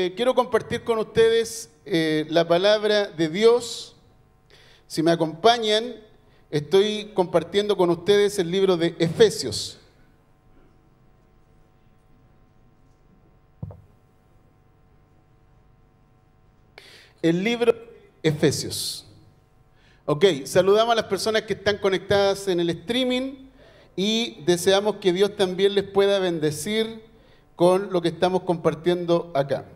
eh, quiero compartir con ustedes eh, la palabra de Dios. Si me acompañan, estoy compartiendo con ustedes el libro de Efesios. El libro de Efesios. Ok, saludamos a las personas que están conectadas en el streaming y deseamos que Dios también les pueda bendecir con lo que estamos compartiendo acá.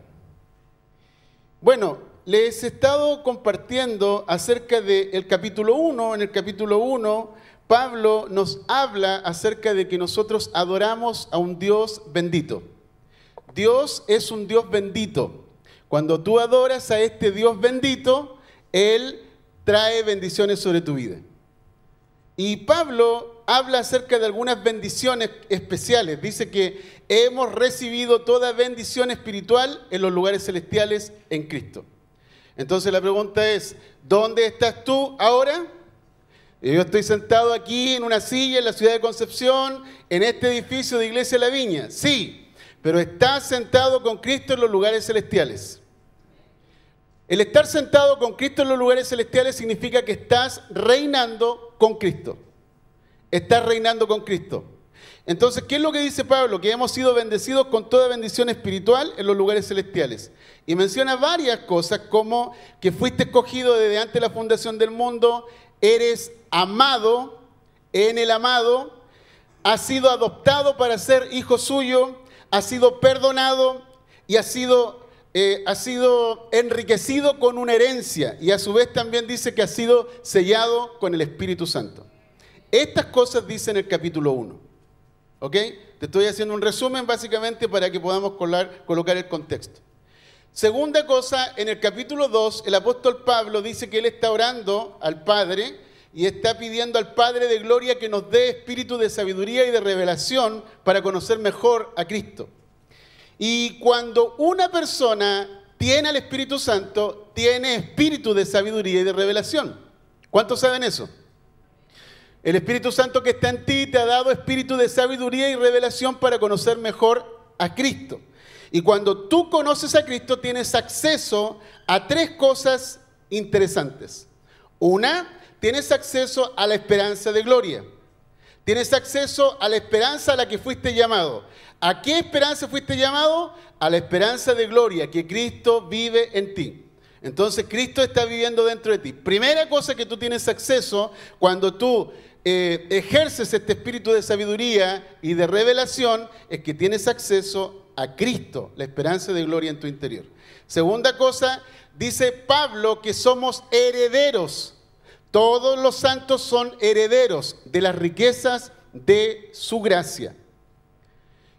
Bueno, les he estado compartiendo acerca del capítulo 1. En el capítulo 1, Pablo nos habla acerca de que nosotros adoramos a un Dios bendito. Dios es un Dios bendito. Cuando tú adoras a este Dios bendito, Él trae bendiciones sobre tu vida. Y Pablo habla acerca de algunas bendiciones especiales. Dice que hemos recibido toda bendición espiritual en los lugares celestiales en Cristo. Entonces la pregunta es, ¿dónde estás tú ahora? Yo estoy sentado aquí en una silla en la ciudad de Concepción, en este edificio de Iglesia La Viña. Sí, pero estás sentado con Cristo en los lugares celestiales. El estar sentado con Cristo en los lugares celestiales significa que estás reinando con Cristo. Estás reinando con Cristo. Entonces, ¿qué es lo que dice Pablo? Que hemos sido bendecidos con toda bendición espiritual en los lugares celestiales. Y menciona varias cosas como que fuiste escogido desde antes de la fundación del mundo, eres amado en el amado, has sido adoptado para ser hijo suyo, has sido perdonado y has sido, eh, sido enriquecido con una herencia. Y a su vez también dice que ha sido sellado con el Espíritu Santo. Estas cosas dice en el capítulo 1. ¿Ok? Te estoy haciendo un resumen básicamente para que podamos colocar el contexto. Segunda cosa, en el capítulo 2, el apóstol Pablo dice que él está orando al Padre y está pidiendo al Padre de Gloria que nos dé espíritu de sabiduría y de revelación para conocer mejor a Cristo. Y cuando una persona tiene al Espíritu Santo, tiene espíritu de sabiduría y de revelación. ¿Cuántos saben eso? El Espíritu Santo que está en ti te ha dado espíritu de sabiduría y revelación para conocer mejor a Cristo. Y cuando tú conoces a Cristo tienes acceso a tres cosas interesantes. Una, tienes acceso a la esperanza de gloria. Tienes acceso a la esperanza a la que fuiste llamado. ¿A qué esperanza fuiste llamado? A la esperanza de gloria, que Cristo vive en ti. Entonces Cristo está viviendo dentro de ti. Primera cosa que tú tienes acceso cuando tú eh, ejerces este espíritu de sabiduría y de revelación es que tienes acceso a Cristo, la esperanza de gloria en tu interior. Segunda cosa, dice Pablo que somos herederos. Todos los santos son herederos de las riquezas de su gracia.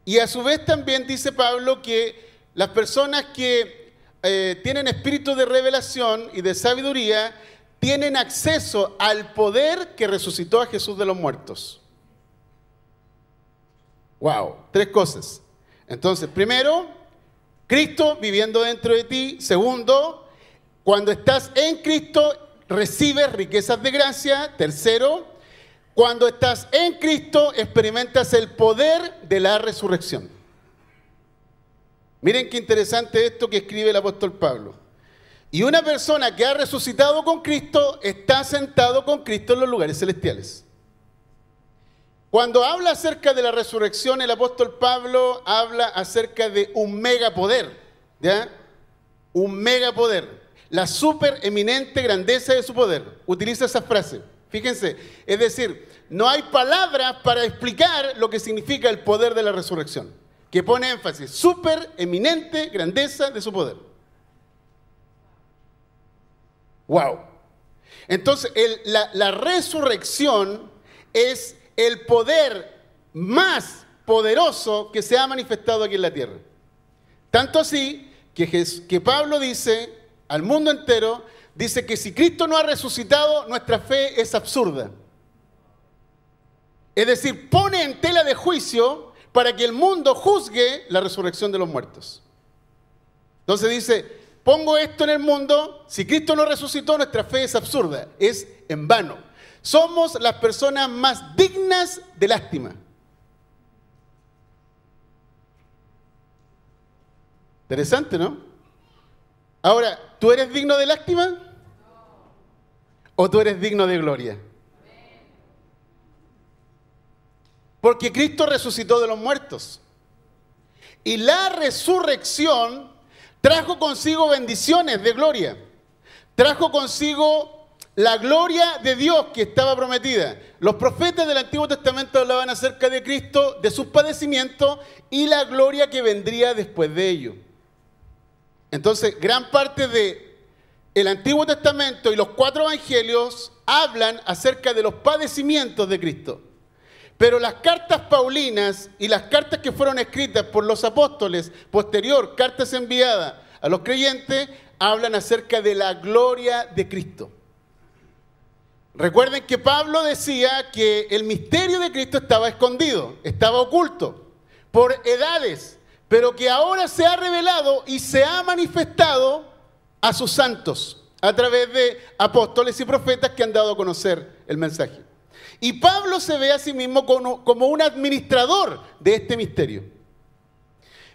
Y a su vez también dice Pablo que las personas que eh, tienen espíritu de revelación y de sabiduría tienen acceso al poder que resucitó a Jesús de los muertos. Wow, tres cosas. Entonces, primero, Cristo viviendo dentro de ti. Segundo, cuando estás en Cristo, recibes riquezas de gracia. Tercero, cuando estás en Cristo, experimentas el poder de la resurrección. Miren qué interesante esto que escribe el apóstol Pablo. Y una persona que ha resucitado con Cristo está sentado con Cristo en los lugares celestiales. Cuando habla acerca de la resurrección, el apóstol Pablo habla acerca de un megapoder, ¿ya? Un megapoder, la super eminente grandeza de su poder. Utiliza esa frase. Fíjense, es decir, no hay palabras para explicar lo que significa el poder de la resurrección, que pone énfasis, super eminente grandeza de su poder. Wow. Entonces, la, resurrección es el poder más poderoso que se ha manifestado aquí en la tierra. Tanto así que, que Pablo dice al mundo entero, dice que si Cristo no ha resucitado, nuestra fe es absurda. Es decir, pone en tela de juicio para que el mundo juzgue la resurrección de los muertos. Entonces dice, pongo esto en el mundo, si Cristo no resucitó, nuestra fe es absurda, es en vano. Somos las personas más dignas de lástima. Interesante, ¿no? Ahora, ¿tú eres digno de lástima? ¿O tú eres digno de gloria? Porque Cristo resucitó de los muertos. Y la resurrección trajo consigo bendiciones de gloria. Trajo consigo la gloria de Dios que estaba prometida. Los profetas del Antiguo Testamento hablaban acerca de Cristo, de sus padecimientos y la gloria que vendría después de ello. Entonces, gran parte de el Antiguo Testamento y los cuatro evangelios hablan acerca de los padecimientos de Cristo. Pero las cartas paulinas y las cartas que fueron escritas por los apóstoles posterior, cartas enviadas a los creyentes, hablan acerca de la gloria de Cristo. Recuerden que Pablo decía que el misterio de Cristo estaba escondido, estaba oculto por edades, pero que ahora se ha revelado y se ha manifestado a sus santos a través de apóstoles y profetas que han dado a conocer el mensaje. Y Pablo se ve a sí mismo como, un administrador de este misterio.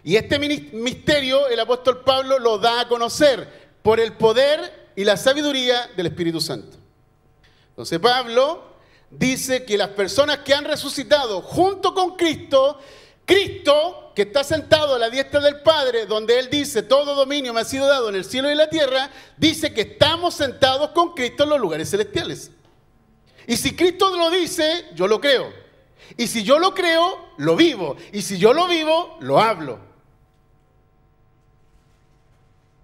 Y este misterio el apóstol Pablo lo da a conocer por el poder y la sabiduría del Espíritu Santo. Entonces Pablo dice que las personas que han resucitado junto con Cristo, Cristo que está sentado a la diestra del Padre, donde Él dice, todo dominio me ha sido dado en el cielo y en la tierra, dice que estamos sentados con Cristo en los lugares celestiales. Y si Cristo lo dice, yo lo creo. Y si yo lo creo, lo vivo. Y si yo lo vivo, lo hablo.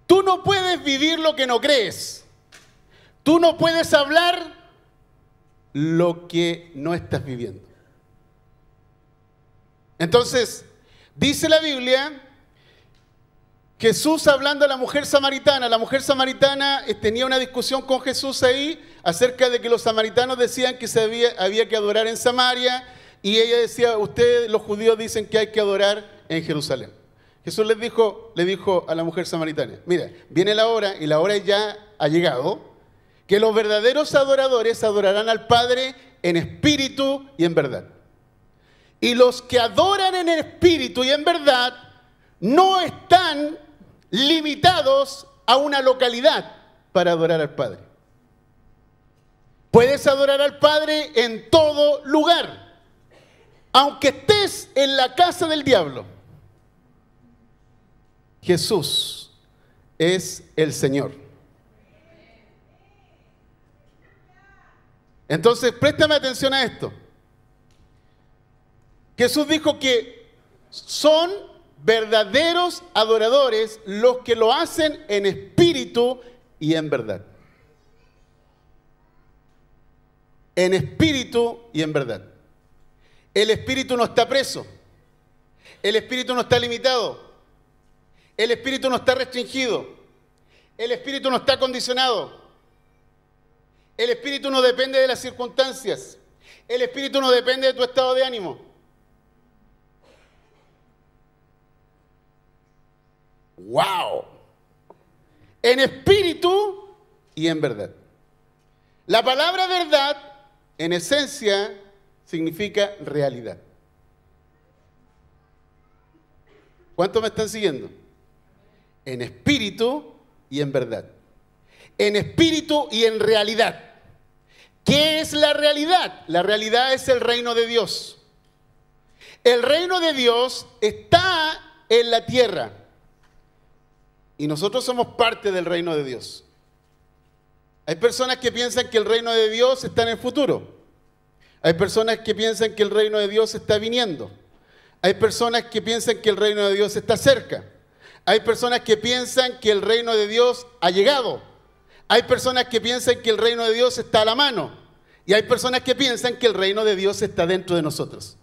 Tú no puedes vivir lo que no crees. Tú no puedes hablar lo que no estás viviendo. Entonces, dice la Biblia, Jesús hablando a la mujer samaritana, la mujer samaritana eh, tenía una discusión con Jesús ahí acerca de que los samaritanos decían que había, había que adorar en Samaria y ella decía, ustedes los judíos dicen que hay que adorar en Jerusalén. Jesús les dijo, le dijo a la mujer samaritana, mira, viene la hora y la hora ya ha llegado, que los verdaderos adoradores adorarán al Padre en espíritu y en verdad. Y los que adoran en espíritu y en verdad no están limitados a una localidad para adorar al Padre. Puedes adorar al Padre en todo lugar, aunque estés en la casa del diablo. Jesús es el Señor. Entonces, préstame atención a esto. Jesús dijo que son verdaderos adoradores los que lo hacen en espíritu y en verdad. En espíritu y en verdad. El espíritu no está preso. El espíritu no está limitado. El espíritu no está restringido. El espíritu no está condicionado. El espíritu no depende de las circunstancias. El espíritu no depende de tu estado de ánimo. ¡Wow! En espíritu y en verdad. La palabra verdad, en esencia, significa realidad. ¿Cuántos me están siguiendo? En espíritu y en verdad. En espíritu y en realidad. ¿Qué es la realidad? La realidad es el reino de Dios. El reino de Dios está en la tierra. Y nosotros somos parte del reino de Dios. Hay personas que piensan que el reino de Dios está en el futuro. Hay personas que piensan que el reino de Dios está viniendo. Hay personas que piensan que el reino de Dios está cerca. Hay personas que piensan que el reino de Dios ha llegado. Hay personas que piensan que el reino de Dios está a la mano. Y hay personas que piensan que el reino de Dios está dentro de nosotros.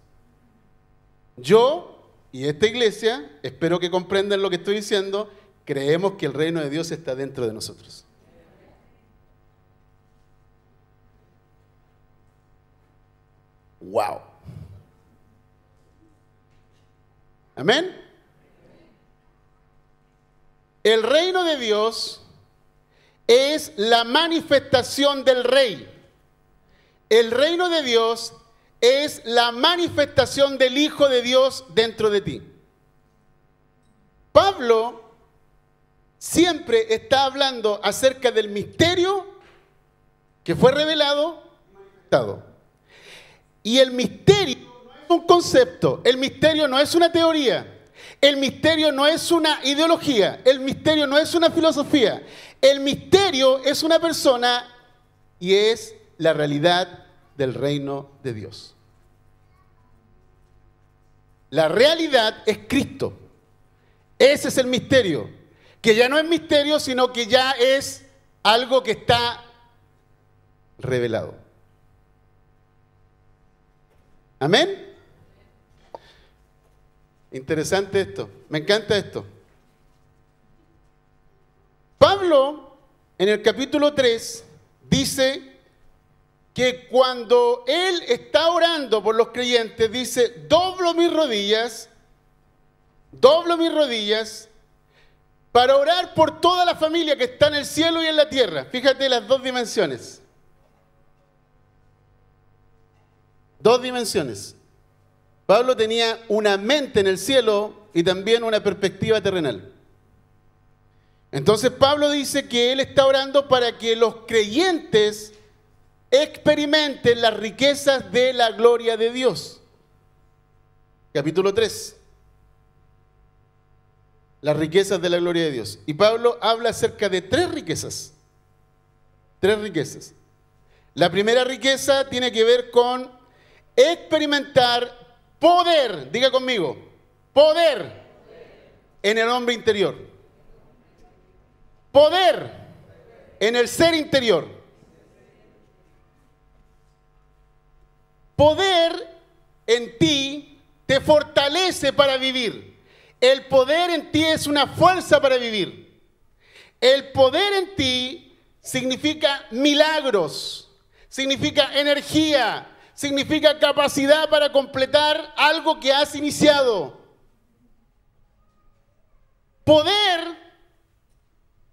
Yo y esta iglesia, espero que comprendan lo que estoy diciendo, creemos que el reino de Dios está dentro de nosotros. Wow. Amén. El reino de Dios es la manifestación del rey. El reino de Dios es la manifestación del Hijo de Dios dentro de ti. Pablo siempre está hablando acerca del misterio que fue revelado y el misterio no es un concepto, el misterio no es una teoría, el misterio no es una ideología, el misterio no es una filosofía, el misterio es una persona y es la realidad del reino de Dios. La realidad es Cristo. Ese es el misterio, que ya no es misterio, sino que ya es algo que está revelado. Amén. Interesante esto, me encanta esto. Pablo en el capítulo 3 dice que cuando él está orando por los creyentes, dice, doblo mis rodillas, doblo mis rodillas para orar por toda la familia que está en el cielo y en la tierra. Fíjate las dos dimensiones. Dos dimensiones. Pablo tenía una mente en el cielo y también una perspectiva terrenal. Entonces Pablo dice que él está orando para que los creyentes experimenten las riquezas de la gloria de Dios. Capítulo 3. Las riquezas de la gloria de Dios. Y Pablo habla acerca de tres riquezas. Tres riquezas. La primera riqueza tiene que ver con experimentar Poder, diga conmigo, poder en el hombre interior. Poder en el ser interior. Poder en ti te fortalece para vivir. El poder en ti es una fuerza para vivir. El poder en ti significa milagros, significa energía, significa capacidad para completar algo que has iniciado. Poder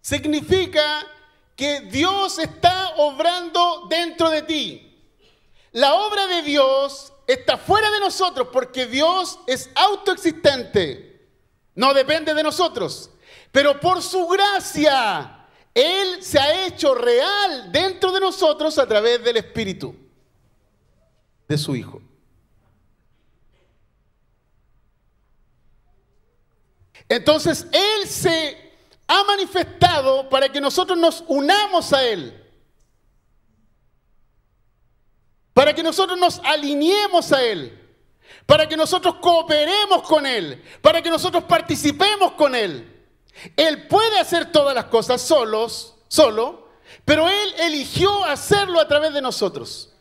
significa que Dios está obrando dentro de ti. La obra de Dios está fuera de nosotros porque Dios es autoexistente. No depende de nosotros. Pero por su gracia, Él se ha hecho real dentro de nosotros a través del Espíritu de su Hijo. Entonces, Él se ha manifestado para que nosotros nos unamos a Él. Para que nosotros nos alineemos a Él. Para que nosotros cooperemos con Él. Para que nosotros participemos con Él. Él puede hacer todas las cosas solos, solo, pero Él eligió hacerlo a través de nosotros.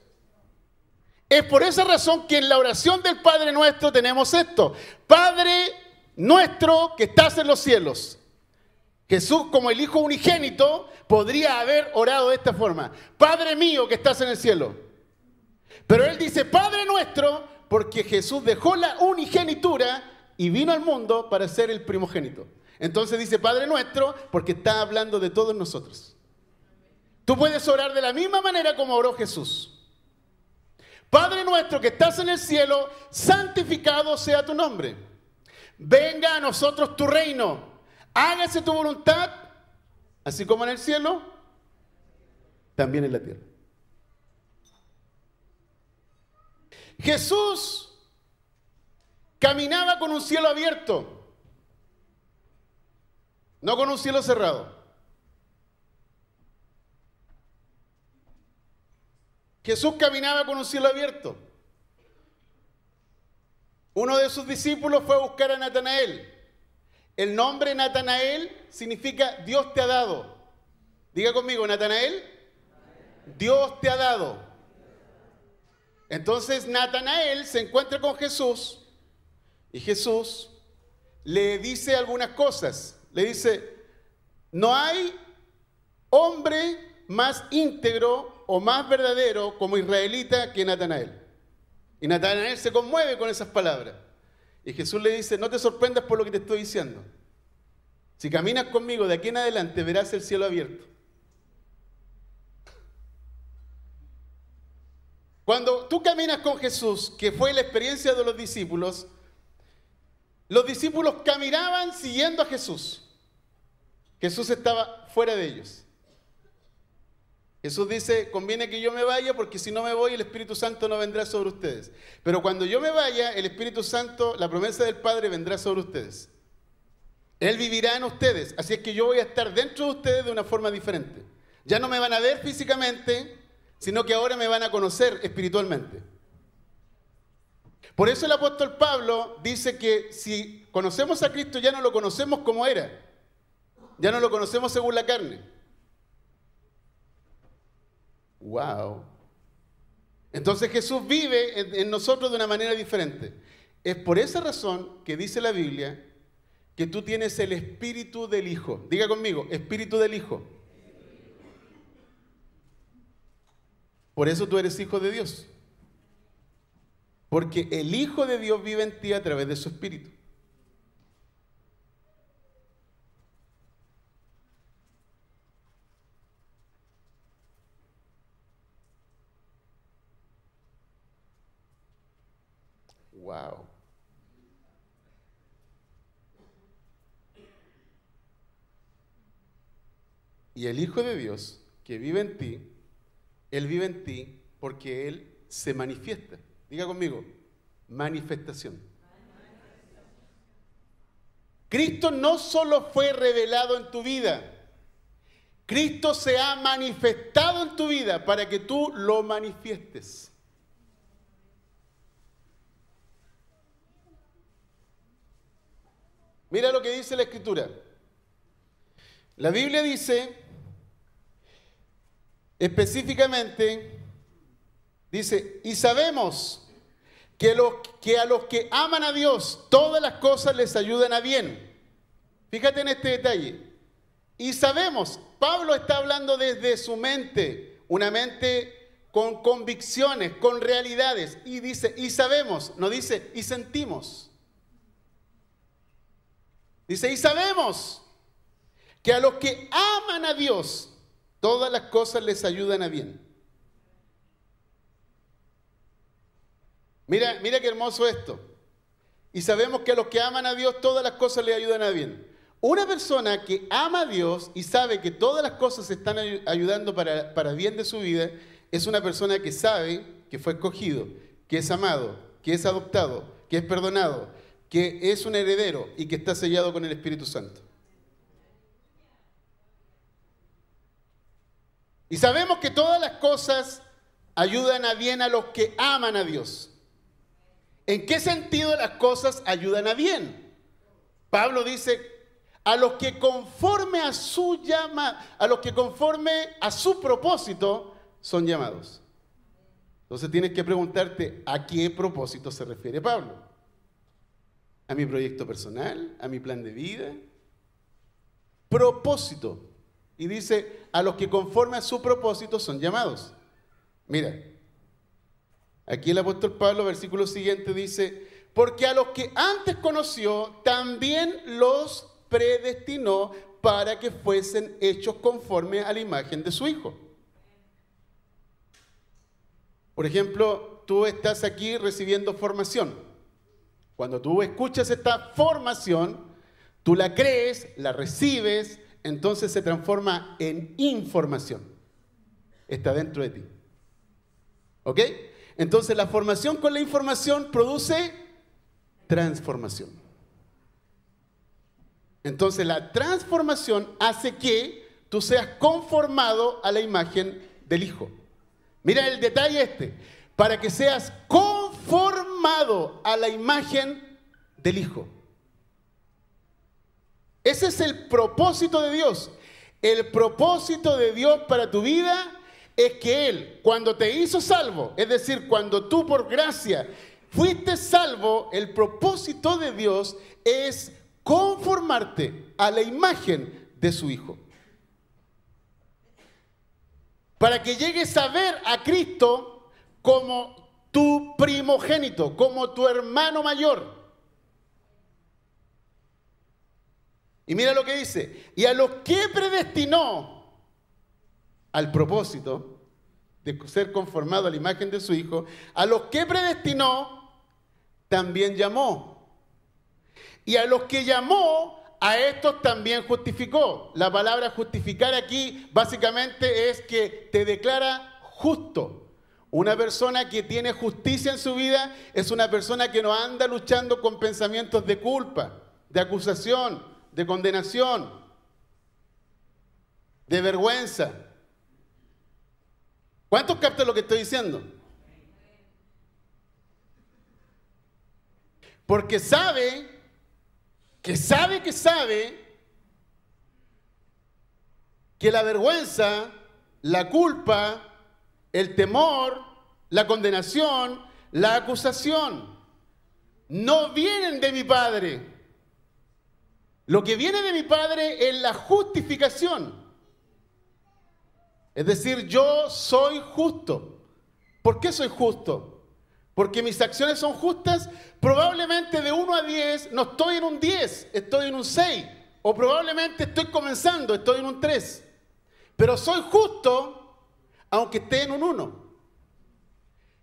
Es por esa razón que en la oración del Padre nuestro tenemos esto. Padre nuestro que estás en los cielos. Jesús como el Hijo unigénito podría haber orado de esta forma. Padre mío que estás en el cielo. Pero él dice Padre nuestro porque Jesús dejó la unigenitura y vino al mundo para ser el primogénito. Entonces dice Padre nuestro porque está hablando de todos nosotros. Tú puedes orar de la misma manera como oró Jesús. Padre nuestro que estás en el cielo, santificado sea tu nombre. Venga a nosotros tu reino. Hágase tu voluntad, así como en el cielo, también en la tierra. Jesús caminaba con un cielo abierto, no con un cielo cerrado. Jesús caminaba con un cielo abierto. Uno de sus discípulos fue a buscar a Natanael. El nombre Natanael significa Dios te ha dado. Diga conmigo, Natanael, Dios te ha dado. Entonces Natanael se encuentra con Jesús y Jesús le dice algunas cosas. Le dice, no hay hombre más íntegro o más verdadero como israelita que Natanael. Y Natanael se conmueve con esas palabras. Y Jesús le dice, no te sorprendas por lo que te estoy diciendo. Si caminas conmigo de aquí en adelante verás el cielo abierto. Cuando tú caminas con Jesús, que fue la experiencia de los discípulos, los discípulos caminaban siguiendo a Jesús. Jesús estaba fuera de ellos. Jesús dice, conviene que yo me vaya porque si no me voy el Espíritu Santo no vendrá sobre ustedes. Pero cuando yo me vaya, el Espíritu Santo, la promesa del Padre vendrá sobre ustedes. Él vivirá en ustedes. Así es que yo voy a estar dentro de ustedes de una forma diferente. Ya no me van a ver físicamente, sino que ahora me van a conocer espiritualmente. Por eso el apóstol Pablo dice que si conocemos a Cristo ya no lo conocemos como era. Ya no lo conocemos según la carne. Wow. Entonces Jesús vive en, nosotros de una manera diferente. Es por esa razón que dice la Biblia que tú tienes el espíritu del Hijo. Diga conmigo, espíritu del Hijo. Por eso tú eres hijo de Dios. Porque el Hijo de Dios vive en ti a través de su espíritu. Wow. Y el Hijo de Dios que vive en ti, Él vive en ti porque Él se manifiesta. Diga conmigo, manifestación. Cristo no solo fue revelado en tu vida, Cristo se ha manifestado en tu vida para que tú lo manifiestes. Mira lo que dice la escritura. La Biblia dice específicamente, dice, y sabemos que, que a los que aman a Dios todas las cosas les ayudan a bien. Fíjate en este detalle. Y sabemos, Pablo está hablando desde su mente, una mente con convicciones, con realidades. Y dice, y sabemos, no dice, y sentimos. Dice, y sabemos que a los que aman a Dios, todas las cosas les ayudan a bien. Mira, mira qué hermoso esto. Y sabemos que a los que aman a Dios, todas las cosas les ayudan a bien. Una persona que ama a Dios y sabe que todas las cosas están ayudando para, para bien de su vida, es una persona que sabe que fue escogido, que es amado, que es adoptado, que es perdonado, que es un heredero y que está sellado con el Espíritu Santo. Y sabemos que todas las cosas ayudan a bien a los que aman a Dios. ¿En qué sentido las cosas ayudan a bien? Pablo dice, a los que conforme a su llama, a los que conforme a su propósito son llamados. Entonces tienes que preguntarte a qué propósito se refiere Pablo a mi proyecto personal, a mi plan de vida. Propósito. Y dice, a los que conforme a su propósito son llamados. Mira, aquí el apóstol Pablo, versículo siguiente, dice, porque a los que antes conoció, también los predestinó para que fuesen hechos conforme a la imagen de su Hijo. Por ejemplo, tú estás aquí recibiendo formación. Cuando tú escuchas esta formación, tú la crees, la recibes, entonces se transforma en información. Está dentro de ti. ¿Ok? Entonces la formación con la información produce transformación. Entonces la transformación hace que tú seas conformado a la imagen del Hijo. Mira el detalle este. Para que seas conformado formado a la imagen del Hijo. Ese es el propósito de Dios. El propósito de Dios para tu vida es que Él, cuando te hizo salvo, es decir, cuando tú por gracia fuiste salvo, el propósito de Dios es conformarte a la imagen de su Hijo. Para que llegues a ver a Cristo como tu primogénito, como tu hermano mayor. Y mira lo que dice, y a los que predestinó al propósito de ser conformado a la imagen de su Hijo, a los que predestinó, también llamó. Y a los que llamó, a estos también justificó. La palabra justificar aquí básicamente es que te declara justo. Una persona que tiene justicia en su vida es una persona que no anda luchando con pensamientos de culpa, de acusación, de condenación, de vergüenza. ¿Cuántos captan lo que estoy diciendo? Porque sabe, que sabe que sabe, que la vergüenza, la culpa, el temor, la condenación, la acusación, no vienen de mi Padre. Lo que viene de mi Padre es la justificación. Es decir, yo soy justo. ¿Por qué soy justo? porque mis acciones son justas, probablemente de 1 a 10 no estoy en un 10, estoy en un 6. O probablemente estoy comenzando, estoy en un 3. Pero soy justo aunque esté en un 1.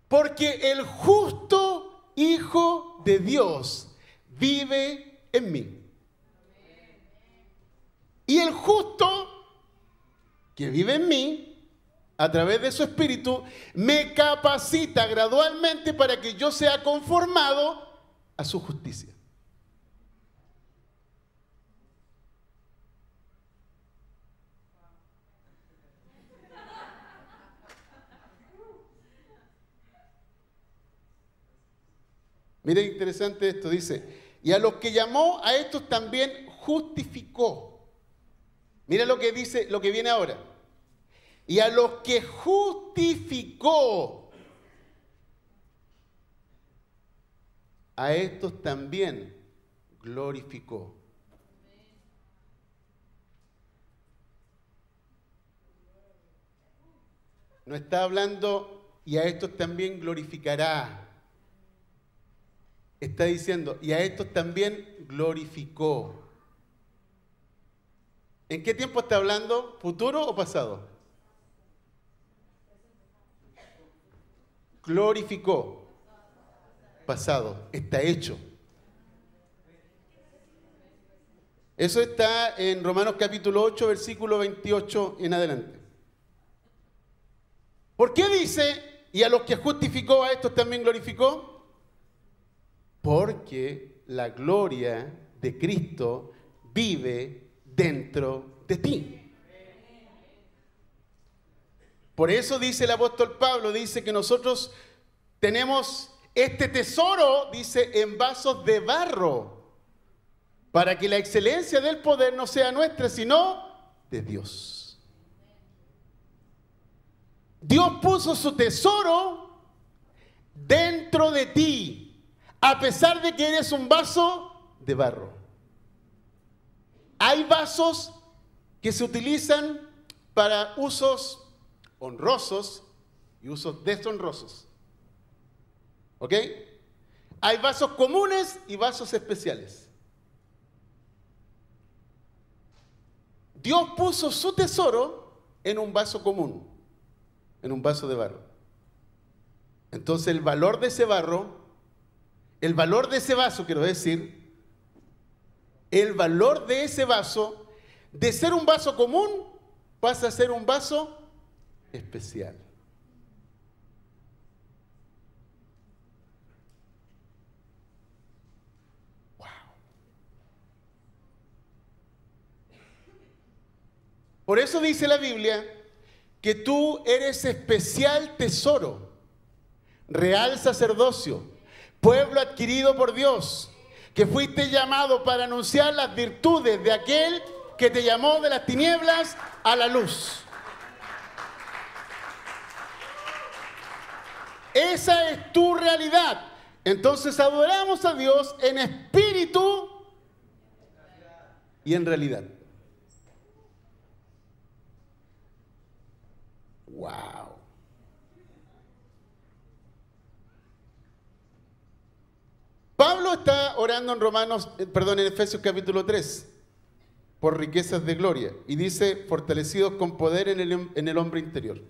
Porque el justo Hijo de Dios vive en mí. Y el justo que vive en mí a través de su espíritu, me capacita gradualmente para que yo sea conformado a su justicia. Mire interesante esto, dice, y a los que llamó a estos también justificó. Mira lo que dice, lo que viene ahora y a los que justificó, a estos también glorificó. No está hablando y a estos también glorificará. Está diciendo, y a estos también glorificó. ¿En qué tiempo está hablando? ¿Futuro o pasado? glorificó. Pasado, está hecho. Eso está en Romanos capítulo 8, versículo 28 en adelante. ¿Por qué dice, y a los que justificó a estos también glorificó? Porque la gloria de Cristo vive dentro de ti. Por eso dice el apóstol Pablo, dice que nosotros tenemos este tesoro, dice, en vasos de barro, para que la excelencia del poder no sea nuestra, sino de Dios. Dios puso su tesoro dentro de ti, a pesar de que eres un vaso de barro. Hay vasos que se utilizan para usos honrosos y usos deshonrosos. ¿Ok? Hay vasos comunes y vasos especiales. Dios puso su tesoro en un vaso común, en un vaso de barro. Entonces el valor de ese barro, el valor de ese vaso, quiero decir, el valor de ese vaso, de ser un vaso común, pasa a ser un vaso especial. Wow. Por eso dice la Biblia que tú eres especial tesoro, real sacerdocio, pueblo adquirido por Dios, que fuiste llamado para anunciar las virtudes de aquel que te llamó de las tinieblas a la luz. Esa es tu realidad. Entonces adoramos a Dios en espíritu y en realidad. Wow. Pablo está orando en Romanos, eh, perdón, en Efesios capítulo 3 por riquezas de gloria y dice fortalecidos con poder en el, en el hombre interior.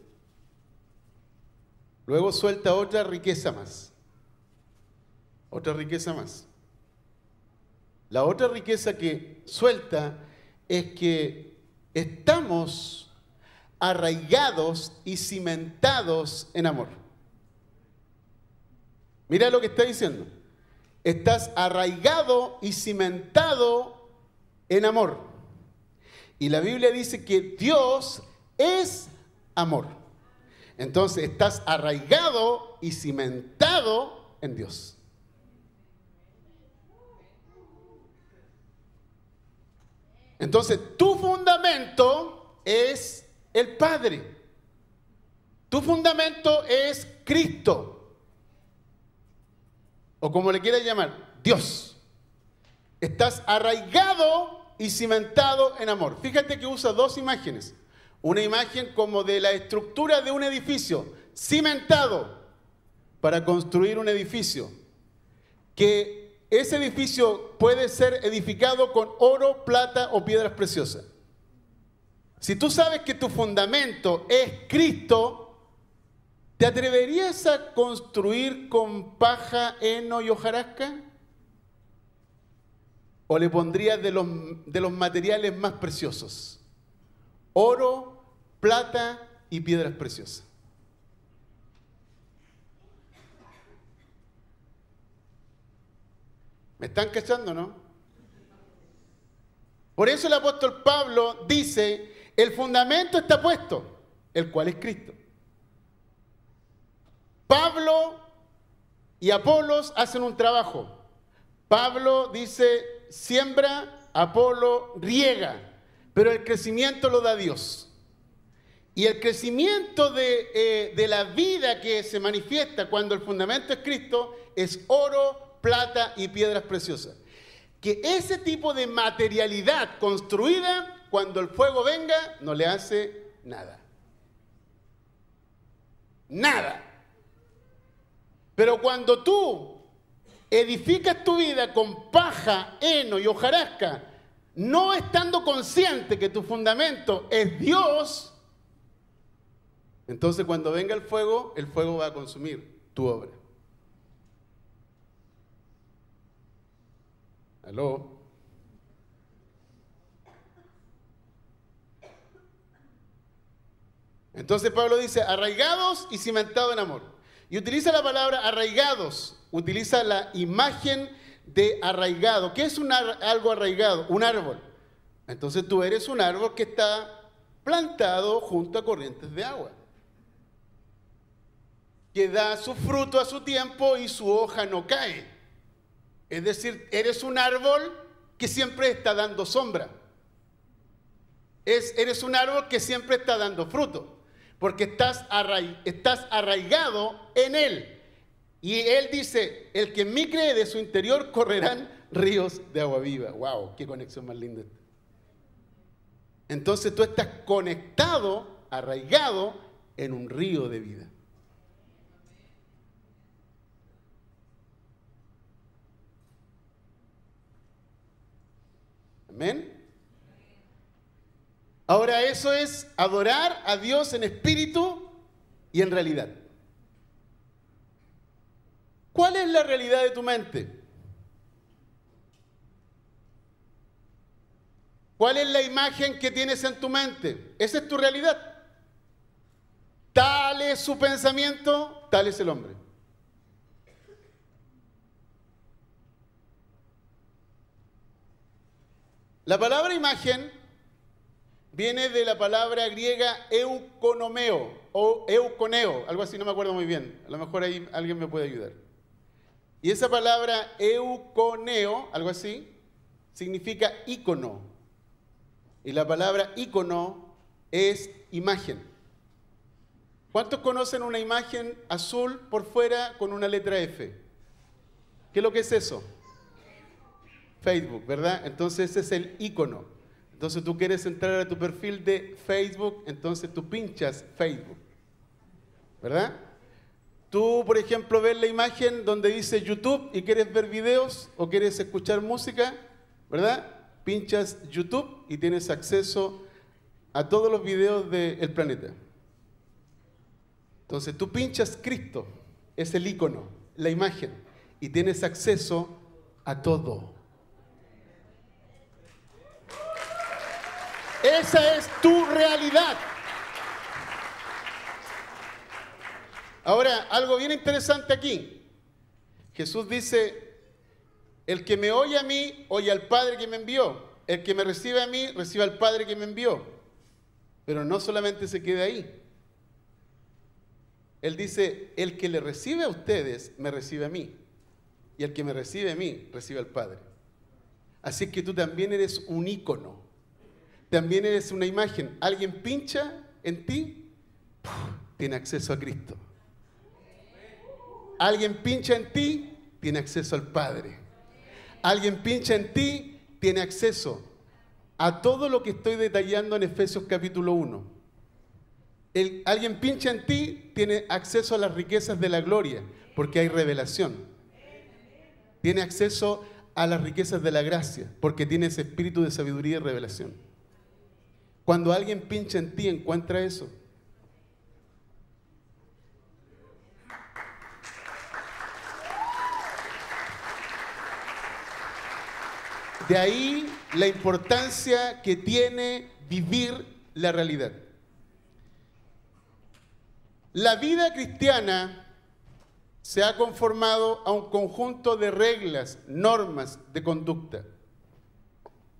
Luego suelta otra riqueza más. Otra riqueza más. La otra riqueza que suelta es que estamos arraigados y cimentados en amor. Mira lo que está diciendo. Estás arraigado y cimentado en amor. Y la Biblia dice que Dios es amor. Entonces estás arraigado y cimentado en Dios. Entonces, tu fundamento es el Padre. Tu fundamento es Cristo. O como le quieras llamar, Dios. Estás arraigado y cimentado en amor. Fíjate que usa dos imágenes. Una imagen como de la estructura de un edificio, cimentado para construir un edificio. Que ese edificio puede ser edificado con oro, plata o piedras preciosas. Si tú sabes que tu fundamento es Cristo, ¿te atreverías a construir con paja, heno y hojarasca? ¿O le pondrías de los, de los materiales más preciosos? Oro, plata y piedras preciosas. ¿Me están cachando, no? Por eso el apóstol Pablo dice, el fundamento está puesto, el cual es Cristo. Pablo y Apolos hacen un trabajo. Pablo dice, siembra, Apolo riega, pero el crecimiento lo da Dios. Y el crecimiento de, eh, de la vida que se manifiesta cuando el fundamento es Cristo es oro, plata y piedras preciosas. Que ese tipo de materialidad construida, cuando el fuego venga, no le hace nada. Nada. Pero cuando tú edificas tu vida con paja, heno y hojarasca, no estando consciente que tu fundamento es Dios, entonces cuando venga el fuego, el fuego va a consumir tu obra. ¿Aló? Entonces Pablo dice, arraigados y cimentados en amor. Y utiliza la palabra arraigados, utiliza la imagen de arraigado. ¿Qué es un algo arraigado? Un árbol. Entonces tú eres un árbol que está plantado junto a corrientes de agua, que da su fruto a su tiempo y su hoja no cae. Es decir, eres un árbol que siempre está dando sombra. Es, eres un árbol que siempre está dando fruto, porque estás, estás arraigado en él. Y él dice, el que en mí cree de su interior correrán ríos de agua viva. ¡Wow! ¡Qué conexión más linda! Entonces tú estás conectado, arraigado en un río de vida. Amén. Ahora eso es adorar a Dios en espíritu y en realidad. ¿Cuál es la realidad de tu mente? ¿Cuál es la imagen que tienes en tu mente? Esa es tu realidad. Tal es su pensamiento, tal es el hombre. La palabra imagen viene de la palabra griega euconomeo o euconeo, algo así, no me acuerdo muy bien. A lo mejor ahí alguien me puede ayudar. Y esa palabra euconeo, algo así, significa ícono. Y la palabra ícono es imagen. ¿Cuántos conocen una imagen azul por fuera con una letra F? ¿Qué es lo que es eso? Facebook, ¿verdad? Entonces ese es el icono. Entonces tú quieres entrar a tu perfil de Facebook, entonces tú pinchas Facebook, ¿verdad? Tú, por ejemplo, ves la imagen donde dice YouTube y quieres ver videos o quieres escuchar música, ¿verdad? Pinchas YouTube y tienes acceso a todos los videos del planeta. Entonces tú pinchas Cristo, es el icono, la imagen, y tienes acceso a todo. Esa es tu realidad. Ahora, algo bien interesante aquí. Jesús dice, el que me oye a mí, oye al Padre que me envió. El que me recibe a mí, recibe al Padre que me envió. Pero no solamente se queda ahí. Él dice, el que le recibe a ustedes, me recibe a mí. Y el que me recibe a mí, recibe al Padre. Así que tú también eres un ícono. También eres una imagen. Alguien pincha en ti, tiene acceso a Cristo. Alguien pincha en ti, tiene acceso al Padre. Alguien pincha en ti, tiene acceso a todo lo que estoy detallando en Efesios capítulo 1 alguien pincha en ti, tiene acceso a las riquezas de la gloria, porque hay revelación. Tiene acceso a las riquezas de la gracia, porque tiene ese espíritu de sabiduría y revelación. Cuando alguien pincha en ti, encuentra eso. De ahí la importancia que tiene vivir la realidad. La vida cristiana se ha conformado a un conjunto de reglas, normas de conducta.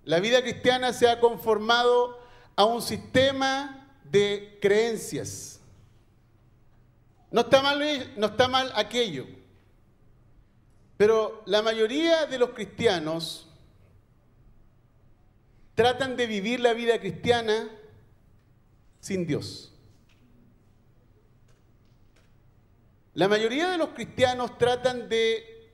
La vida cristiana se ha conformado a un sistema de creencias. No está mal, no está mal aquello, pero la mayoría de los cristianos tratan de vivir la vida cristiana sin Dios. La mayoría de los cristianos tratan de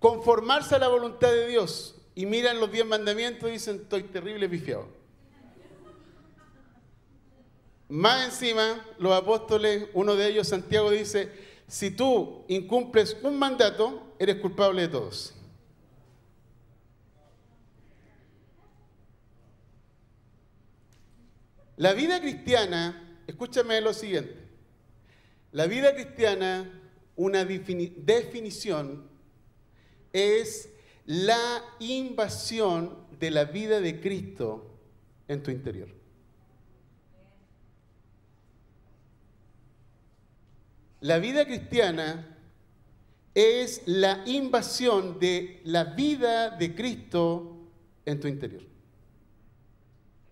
conformarse a la voluntad de Dios y miran los diez mandamientos y dicen, estoy terrible pifiado. Más encima, los apóstoles, uno de ellos, Santiago, dice, si tú incumples un mandato, eres culpable de todos. La vida cristiana, escúchame lo siguiente, la vida cristiana, una definición, es la invasión de la vida de Cristo en tu interior. La vida cristiana es la invasión de la vida de Cristo en tu interior.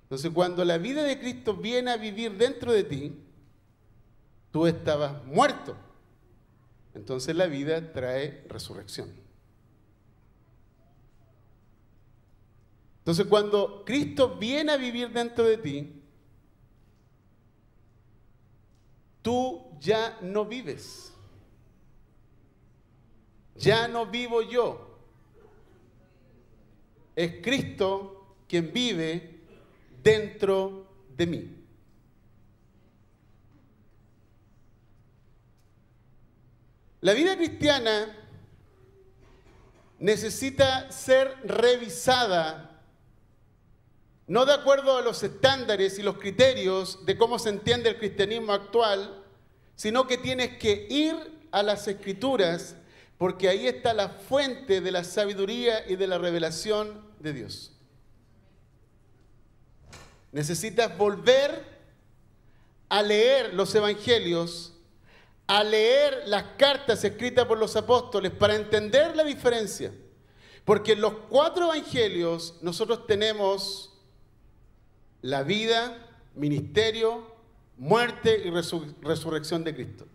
Entonces, cuando la vida de Cristo viene a vivir dentro de ti, tú estabas muerto. Entonces la vida trae resurrección. Entonces cuando Cristo viene a vivir dentro de ti, tú ya no vives. Ya no vivo yo. Es Cristo quien vive dentro de mí. La vida cristiana necesita ser revisada, no de acuerdo a los estándares y los criterios de cómo se entiende el cristianismo actual, sino que tienes que ir a las escrituras porque ahí está la fuente de la sabiduría y de la revelación de Dios. Necesitas volver a leer los evangelios a leer las cartas escritas por los apóstoles para entender la diferencia. Porque en los cuatro evangelios nosotros tenemos la vida, ministerio, muerte y resurrección de Cristo.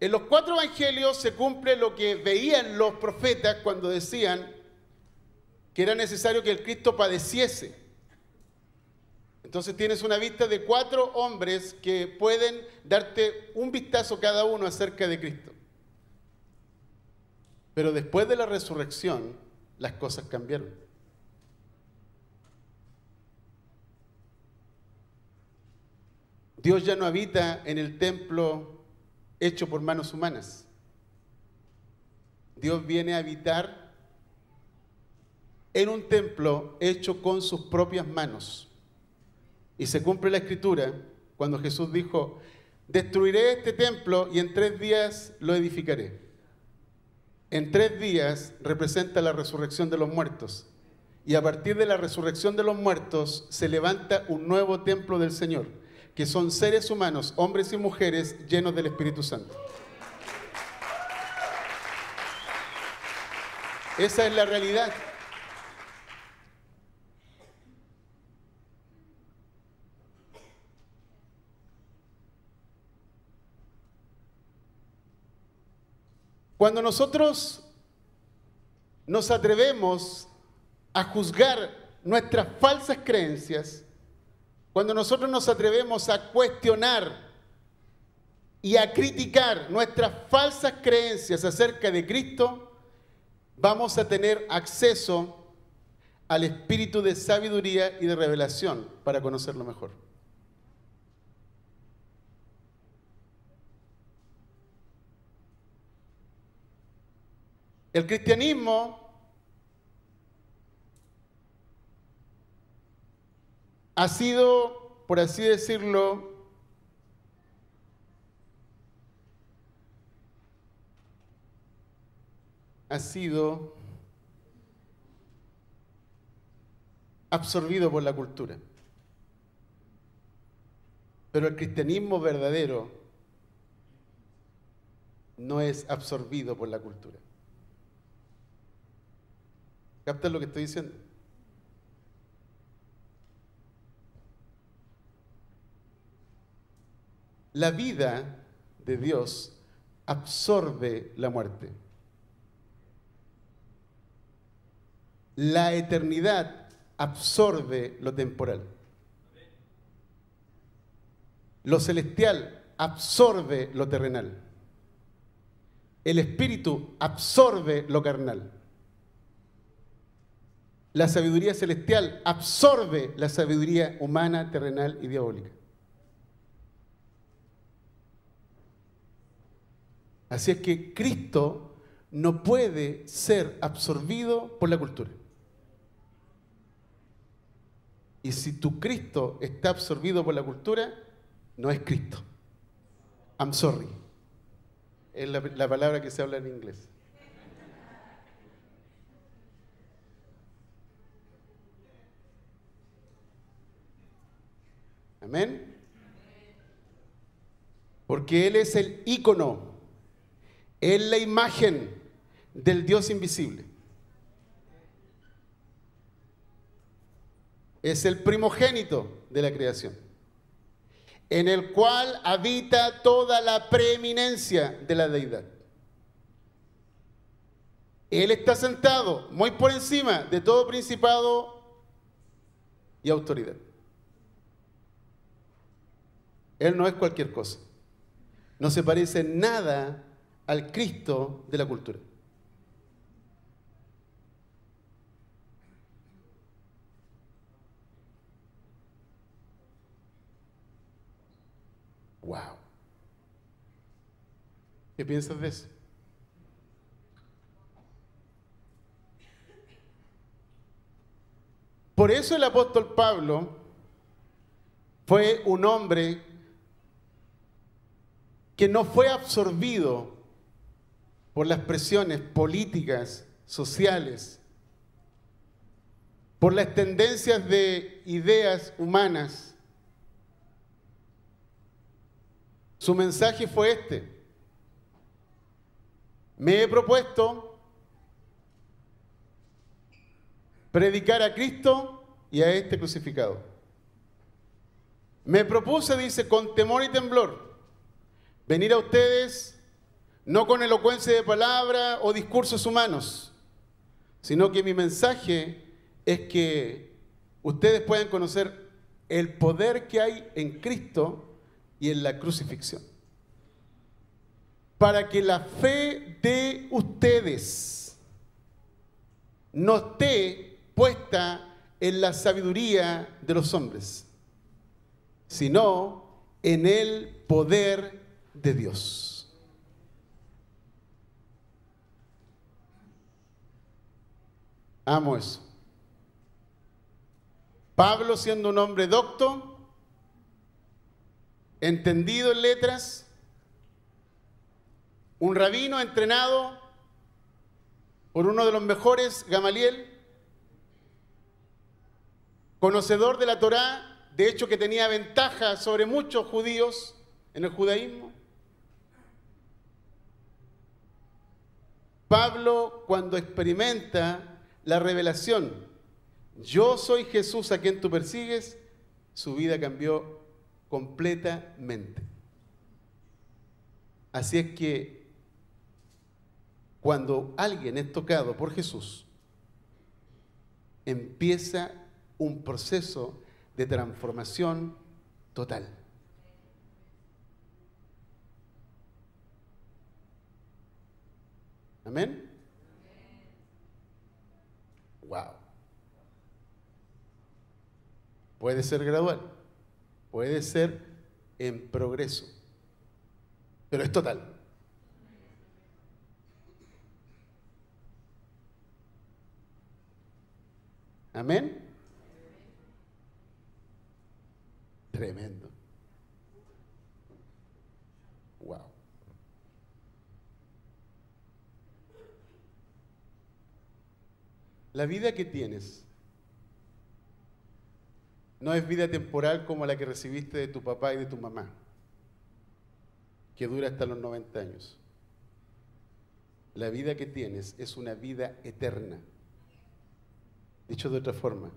En los cuatro evangelios se cumple lo que veían los profetas cuando decían que era necesario que el Cristo padeciese entonces tienes una vista de cuatro hombres que pueden darte un vistazo cada uno acerca de Cristo. Pero después de la resurrección, las cosas cambiaron. Dios ya no habita en el templo hecho por manos humanas. Dios viene a habitar en un templo hecho con sus propias manos. Y se cumple la escritura cuando Jesús dijo, destruiré este templo y en tres días lo edificaré. En tres días representa la resurrección de los muertos. y a partir de la resurrección de los muertos se levanta un nuevo templo del Señor, que son seres humanos, hombres y mujeres llenos del Espíritu Santo. Esa es la realidad. Cuando nosotros nos atrevemos a juzgar nuestras falsas creencias, cuando nosotros nos atrevemos a cuestionar y a criticar nuestras falsas creencias acerca de Cristo, vamos a tener acceso al espíritu de sabiduría y de revelación para conocerlo mejor. El cristianismo ha sido, por así decirlo, ha sido absorbido por la cultura. Pero el cristianismo verdadero no es absorbido por la cultura. ¿Captas lo que estoy diciendo? La vida de Dios absorbe la muerte. La eternidad absorbe lo temporal. Lo celestial absorbe lo terrenal. El espíritu absorbe lo carnal. La sabiduría celestial absorbe la sabiduría humana, terrenal y diabólica. Así es que Cristo no puede ser absorbido por la cultura. Y si tu Cristo está absorbido por la cultura, no es Cristo. I'm sorry. Es la, la palabra que se habla en inglés. Amén. Porque Él es el ícono, es la imagen del Dios invisible. Es el primogénito de la creación, en el cual habita toda la preeminencia de la deidad. Él está sentado muy por encima de todo principado y autoridad. Él no es cualquier cosa. No se parece nada al Cristo de la cultura. Wow. ¿Qué piensas de eso? Por eso el apóstol Pablo fue un hombre que no fue absorbido por las presiones políticas, sociales, por las tendencias de ideas humanas. Su mensaje fue este. Me he propuesto predicar a Cristo y a este crucificado. Me propuse, dice, con temor y temblor, venir a ustedes no con elocuencia de palabra o discursos humanos, sino que mi mensaje es que ustedes puedan conocer el poder que hay en Cristo y en la crucifixión. Para que la fe de ustedes no esté puesta en la sabiduría de los hombres, sino en el poder de Dios. Amo eso. Pablo siendo un hombre docto, entendido en letras, un rabino entrenado por uno de los mejores, Gamaliel, conocedor de la Torá, de hecho que tenía ventaja sobre muchos judíos en el judaísmo. Pablo cuando experimenta la revelación, yo soy Jesús a quien tú persigues, su vida cambió completamente. Así es que cuando alguien es tocado por Jesús, empieza un proceso de transformación total. Amén. Wow. Puede ser gradual, puede ser en progreso, pero es total. Amén. Tremendo. Wow. La vida que tienes no es vida temporal como la que recibiste de tu papá y de tu mamá, que dura hasta los 90 años. La vida que tienes es una vida eterna. Dicho de otra forma,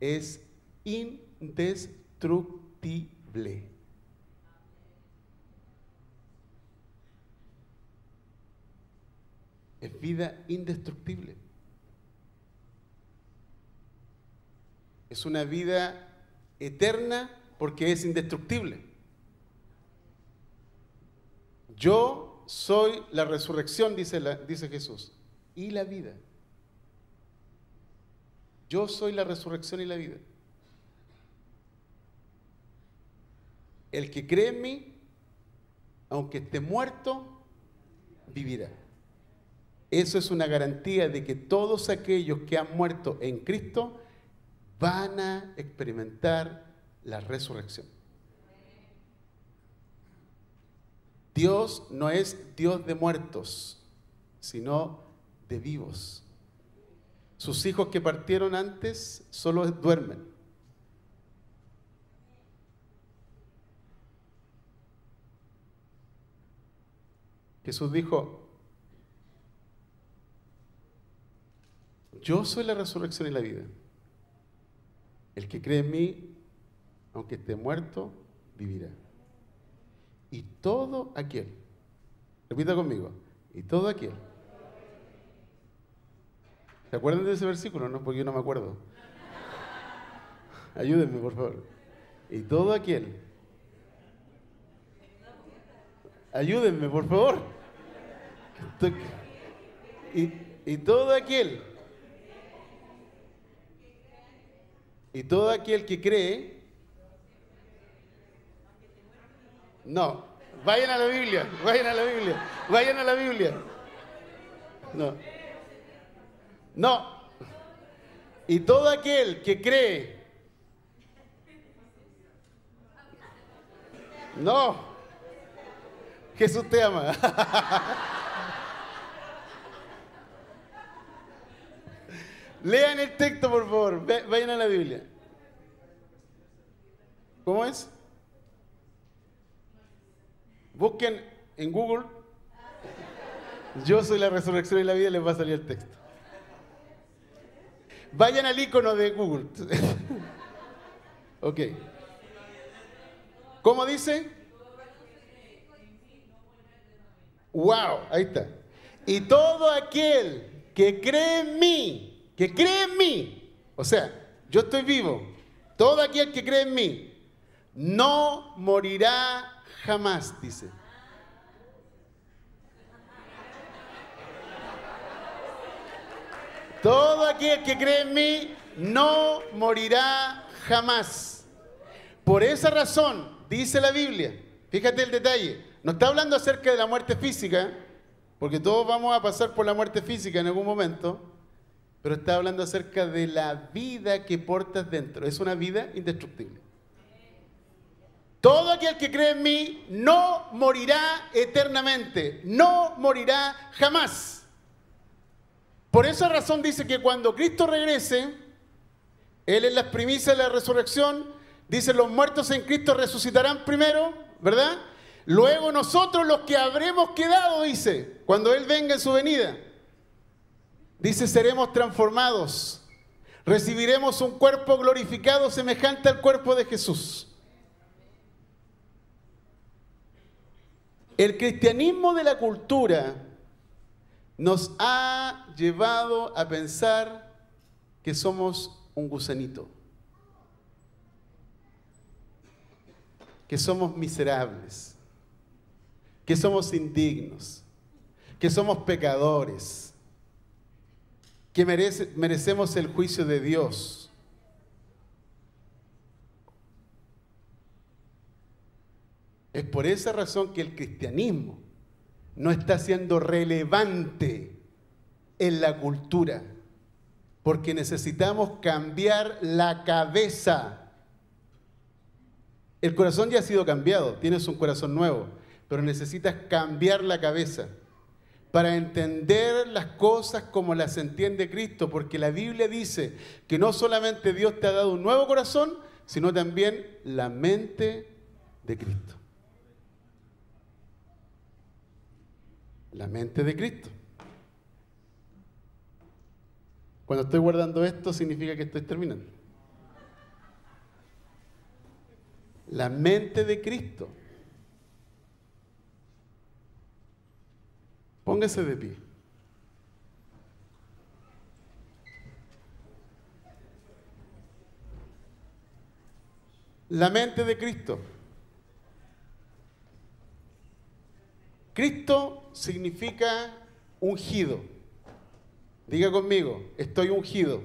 es indestructible. Es vida indestructible. Es una vida eterna porque es indestructible. Yo soy la resurrección, dice, Jesús, y la vida. Yo soy la resurrección y la vida. El que cree en mí, aunque esté muerto, vivirá. Eso es una garantía de que todos aquellos que han muerto en Cristo van a experimentar la resurrección. Dios no es Dios de muertos, sino de vivos. Sus hijos que partieron antes solo duermen. Jesús dijo, yo soy la resurrección y la vida. El que cree en mí, aunque esté muerto, vivirá. Y todo aquel, repita conmigo, y todo aquel ¿Se acuerdan de ese versículo? No, porque yo no me acuerdo. Ayúdenme, por favor. Y todo aquel. Ayúdenme, por favor. Y, y todo aquel. Y todo aquel que cree. No. Vayan a la Biblia. Vayan a la Biblia. Vayan a la Biblia. No. No. Y todo aquel que cree. No. Jesús te ama. Lean el texto, por favor. Vayan a la Biblia. ¿Cómo es? Busquen en Google. Yo soy la resurrección y la vida, les va a salir el texto. Vayan al icono de Google. ok. ¿Cómo dice? Wow, ahí está. Y todo aquel que cree en mí, que cree en mí, o sea, yo estoy vivo, todo aquel que cree en mí, no morirá jamás, dice. Todo aquel que cree en mí no morirá jamás. Por esa razón, dice la Biblia, fíjate el detalle, no está hablando acerca de la muerte física, porque todos vamos a pasar por la muerte física en algún momento, pero está hablando acerca de la vida que portas dentro. Es una vida indestructible. Todo aquel que cree en mí no morirá eternamente, no morirá jamás. Por esa razón dice que cuando Cristo regrese, Él es la primicia de la resurrección. Dice, los muertos en Cristo resucitarán primero, ¿verdad? Luego nosotros los que habremos quedado, dice, cuando Él venga en su venida. Dice, seremos transformados. Recibiremos un cuerpo glorificado semejante al cuerpo de Jesús. El cristianismo de la cultura nos ha llevado a pensar que somos un gusanito, que somos miserables, que somos indignos, que somos pecadores, que merecemos el juicio de Dios. Es por esa razón que el cristianismo no está siendo relevante en la cultura, porque necesitamos cambiar la cabeza. El corazón ya ha sido cambiado, tienes un corazón nuevo, pero necesitas cambiar la cabeza para entender las cosas como las entiende Cristo, porque la Biblia dice que no solamente Dios te ha dado un nuevo corazón, sino también la mente de Cristo. La mente de Cristo. Cuando estoy guardando esto significa que estoy terminando. La mente de Cristo. Póngase de pie. La mente de Cristo. Cristo significa ungido. Diga conmigo, estoy ungido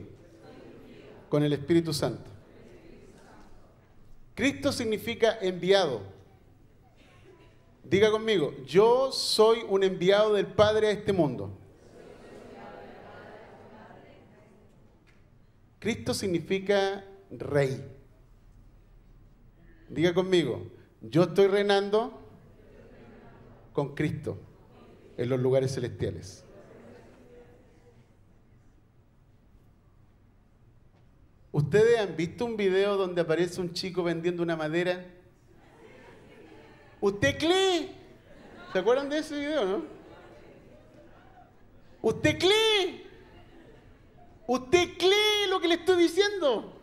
con el Espíritu Santo. Cristo significa enviado. Diga conmigo, yo soy un enviado del Padre a este mundo. Cristo significa rey. Diga conmigo, yo estoy reinando con Cristo en los lugares celestiales. ¿Ustedes han visto un video donde aparece un chico vendiendo una madera? ¿Usted cree? ¿Se acuerdan de ese video, no? ¿Usted cree? ¿Usted cree lo que le estoy diciendo?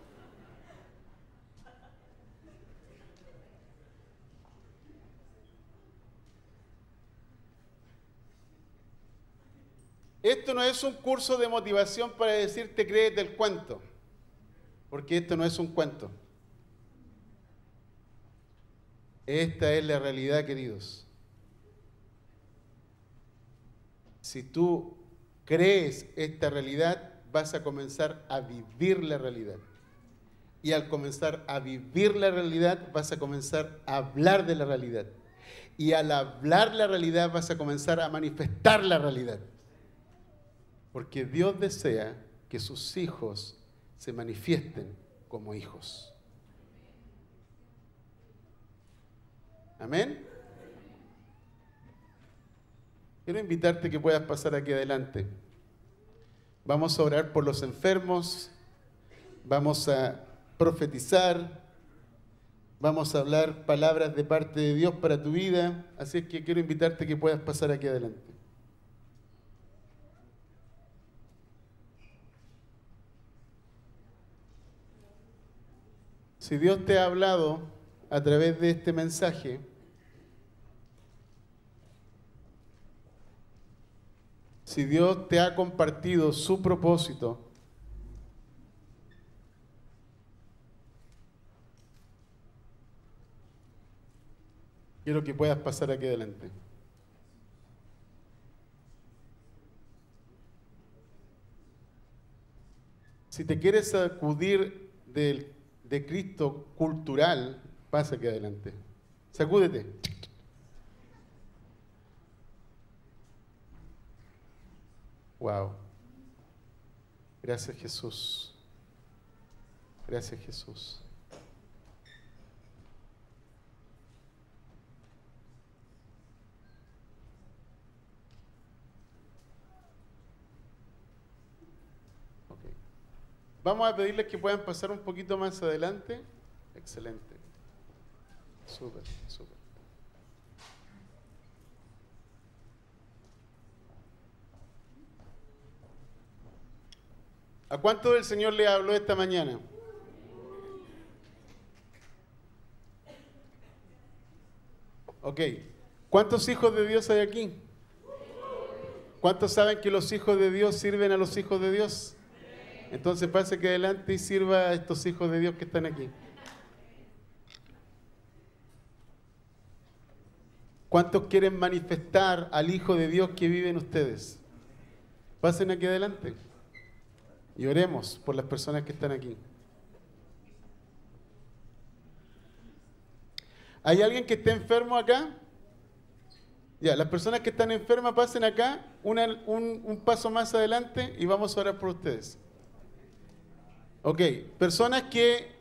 Esto no es un curso de motivación para decirte créete el cuento, porque esto no es un cuento. Esta es la realidad, queridos. Si tú crees esta realidad, vas a comenzar a vivir la realidad. Y al comenzar a vivir la realidad, vas a comenzar a hablar de la realidad. Y al hablar la realidad, vas a comenzar a manifestar la realidad. Porque Dios desea que sus hijos se manifiesten como hijos. Amén. Quiero invitarte que puedas pasar aquí adelante. Vamos a orar por los enfermos, vamos a profetizar, vamos a hablar palabras de parte de Dios para tu vida, así es que quiero invitarte que puedas pasar aquí adelante. Si Dios te ha hablado a través de este mensaje, si Dios te ha compartido su propósito, quiero que puedas pasar aquí adelante. Si te quieres acudir del de Cristo cultural, pasa aquí adelante. Sacúdete. Wow. Gracias Jesús. Gracias Jesús. Vamos a pedirles que puedan pasar un poquito más adelante. Excelente. Súper, súper. ¿A cuánto el Señor le habló esta mañana? Ok. ¿Cuántos hijos de Dios hay aquí? ¿Cuántos saben que los hijos de Dios sirven a los hijos de Dios? Entonces pase que adelante y sirva a estos hijos de Dios que están aquí. ¿Cuántos quieren manifestar al Hijo de Dios que vive en ustedes? Pasen aquí adelante y oremos por las personas que están aquí. ¿Hay alguien que esté enfermo acá? Ya, las personas que están enfermas pasen acá, un, un, paso más adelante y vamos a orar por ustedes. Ok, personas que,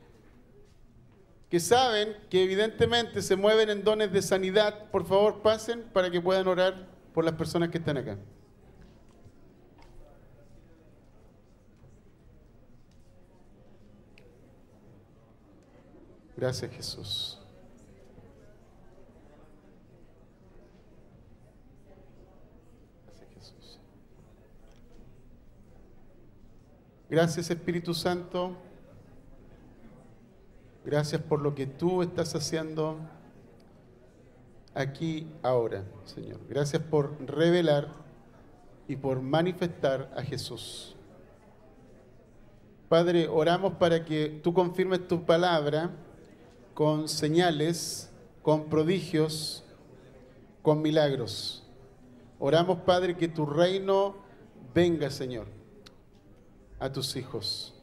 que saben que evidentemente se mueven en dones de sanidad, por favor pasen para que puedan orar por las personas que están acá. Gracias Jesús. Gracias Espíritu Santo. Gracias por lo que tú estás haciendo aquí ahora, Señor. Gracias por revelar y por manifestar a Jesús. Padre, oramos para que tú confirmes tu palabra con señales, con prodigios, con milagros. Oramos, Padre, que tu reino venga, Señor, a tus hijos.